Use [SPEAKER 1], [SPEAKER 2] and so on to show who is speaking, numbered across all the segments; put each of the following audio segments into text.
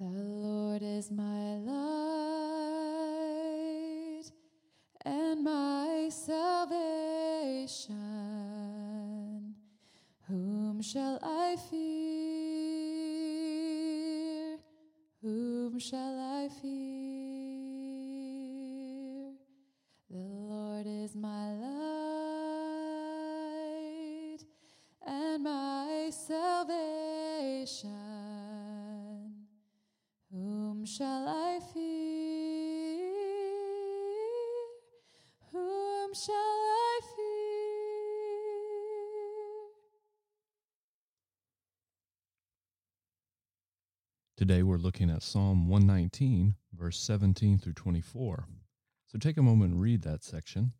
[SPEAKER 1] The Lord is my light and my salvation. Whom shall I fear? Whom shall I fear? Whom shall I fear? Whom shall I fear?
[SPEAKER 2] Today we're looking at Psalm 119, verse 17 through 24. So take a moment and read that section.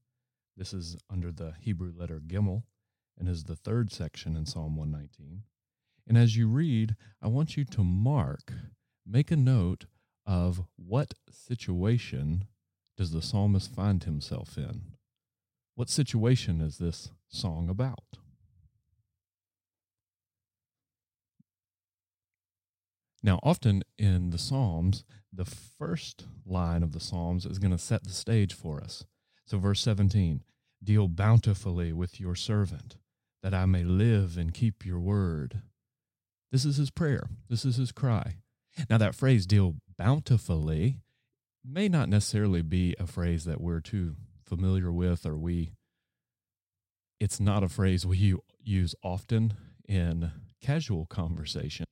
[SPEAKER 2] This is under the Hebrew letter Gimel and is the third section in Psalm 119. And as you read, I want you to mark, make a note of what situation does the psalmist find himself in? What situation is this song about? Now, often in the Psalms, the first line of the Psalms is going to set the stage for us. So, verse 17 Deal bountifully with your servant, that I may live and keep your word. This is his prayer. This is his cry. Now, that phrase, deal bountifully, may not necessarily be a phrase that we're too familiar with, or we, it's not a phrase we use often in casual conversation.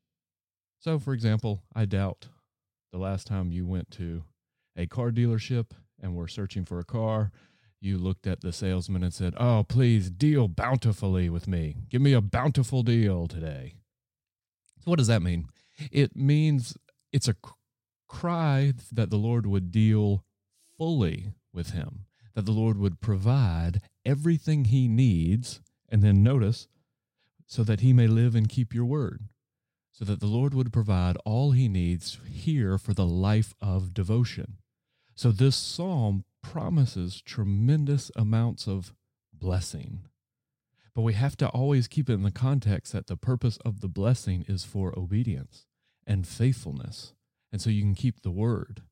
[SPEAKER 2] So, for example, I doubt the last time you went to a car dealership and were searching for a car, you looked at the salesman and said, Oh, please deal bountifully with me. Give me a bountiful deal today. So, what does that mean? It means it's a cry that the Lord would deal fully with him, that the Lord would provide everything he needs. And then notice, so that he may live and keep your word so that the Lord would provide all he needs here for the life of devotion. So this psalm promises tremendous amounts of blessing. But we have to always keep it in the context that the purpose of the blessing is for obedience and faithfulness. And so you can keep the word.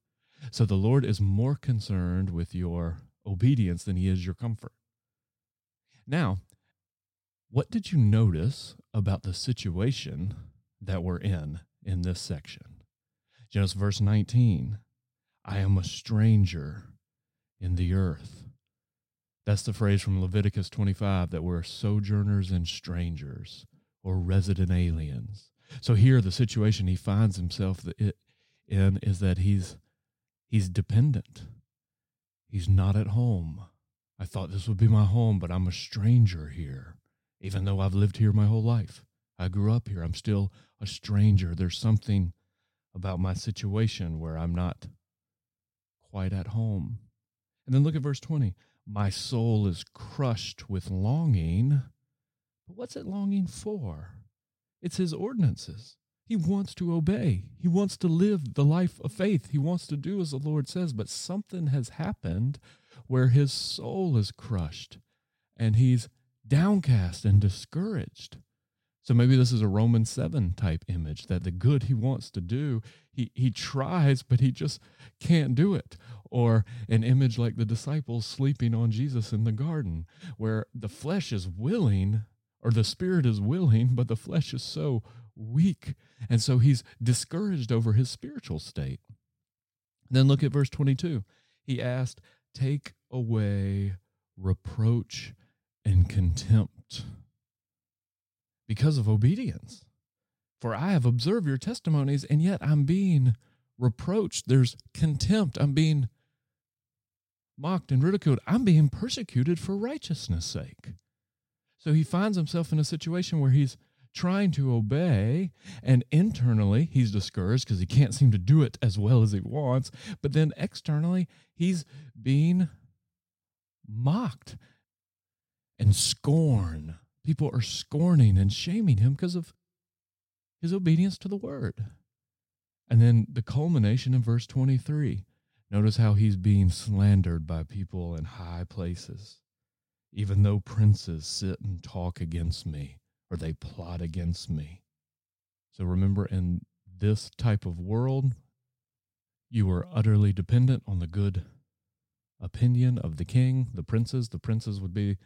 [SPEAKER 2] So the Lord is more concerned with your obedience than he is your comfort. Now, what did you notice about the situation that we're in in this section. Just verse 19 I am a stranger in the earth. That's the phrase from Leviticus 25 that we're sojourners and strangers or resident aliens. So here the situation he finds himself in is that he's he's dependent. He's not at home. I thought this would be my home, but I'm a stranger here, even though I've lived here my whole life. I grew up here. I'm still a stranger. There's something about my situation where I'm not quite at home. And then look at verse 20. My soul is crushed with longing. But what's it longing for? It's his ordinances. He wants to obey. He wants to live the life of faith. He wants to do as the Lord says, but something has happened where his soul is crushed and he's downcast and discouraged. So maybe this is a Roman 7 type image that the good he wants to do, he, he tries, but he just can't do it. Or an image like the disciples sleeping on Jesus in the garden, where the flesh is willing, or the spirit is willing, but the flesh is so weak. And so he's discouraged over his spiritual state. Then look at verse 22. He asked, Take away reproach and contempt because of obedience. For I have observed your testimonies, and yet I'm being reproached. There's contempt. I'm being mocked and ridiculed. I'm being persecuted for righteousness' sake. So he finds himself in a situation where he's trying to obey, and internally he's discouraged because he can't seem to do it as well as he wants. But then externally, he's being mocked and scorned People are scorning and shaming him because of his obedience to the word. And then the culmination in verse 23. Notice how he's being slandered by people in high places, even though princes sit and talk against me or they plot against me. So remember, in this type of world, you are utterly dependent on the good opinion of the king, the princes. The princes would be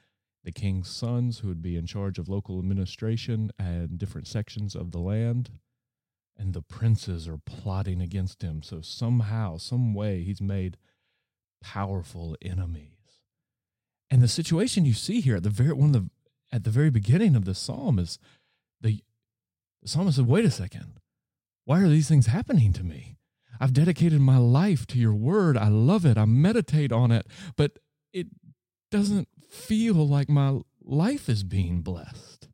[SPEAKER 2] the king's sons who would be in charge of local administration and different sections of the land. And the princes are plotting against him. So somehow, some way, he's made powerful enemies. And the situation you see here at the very one of the at the very beginning of the psalm is the, the psalmist said, wait a second. Why are these things happening to me? I've dedicated my life to your word. I love it. I meditate on it, but it doesn't feel like my life is being blessed.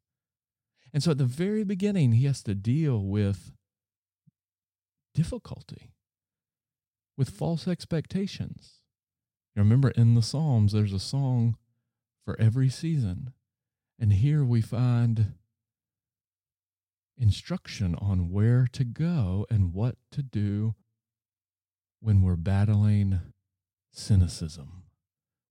[SPEAKER 2] And so at the very beginning, he has to deal with difficulty, with false expectations. You remember in the Psalms, there's a song for every season. And here we find instruction on where to go and what to do when we're battling cynicism,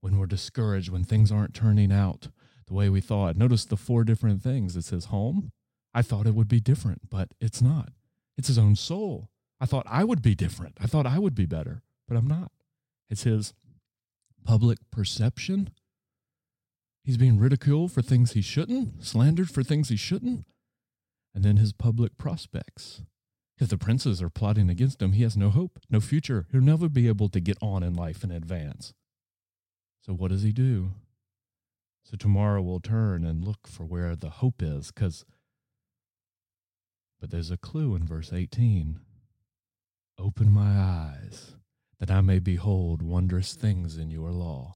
[SPEAKER 2] when we're discouraged, when things aren't turning out the way we thought. Notice the four different things. It says home. I thought it would be different, but it's not. It's his own soul. I thought I would be different. I thought I would be better, but I'm not. It's his public perception. He's being ridiculed for things he shouldn't, slandered for things he shouldn't, and then his public prospects. If the princes are plotting against him, he has no hope, no future. He'll never be able to get on in life and advance. So, what does he do? So, tomorrow we'll turn and look for where the hope is, because, but there's a clue in verse 18 Open my eyes that I may behold wondrous things in your law.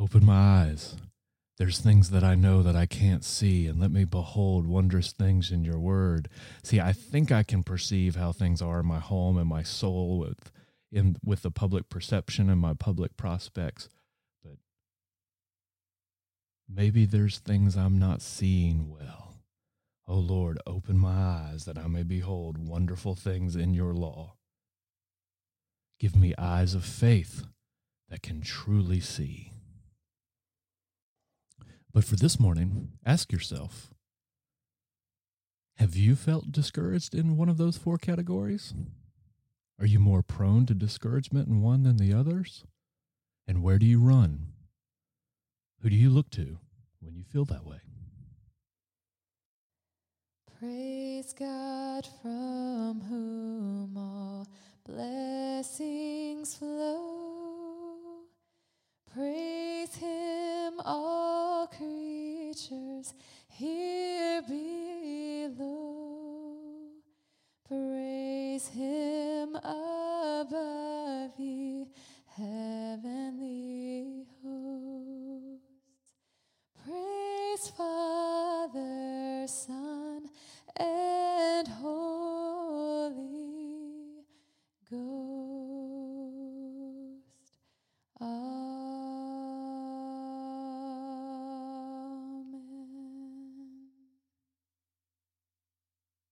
[SPEAKER 2] Open my eyes. There's things that I know that I can't see, and let me behold wondrous things in your word. See, I think I can perceive how things are in my home and my soul with in with the public perception and my public prospects. But maybe there's things I'm not seeing well. O oh Lord, open my eyes that I may behold wonderful things in your law. Give me eyes of faith that can truly see. But for this morning, ask yourself Have you felt discouraged in one of those four categories? Are you more prone to discouragement in one than the others? And where do you run? Who do you look to when you feel that way?
[SPEAKER 1] Praise God from whom all blessings Praise Him above, ye heavenly hosts. Praise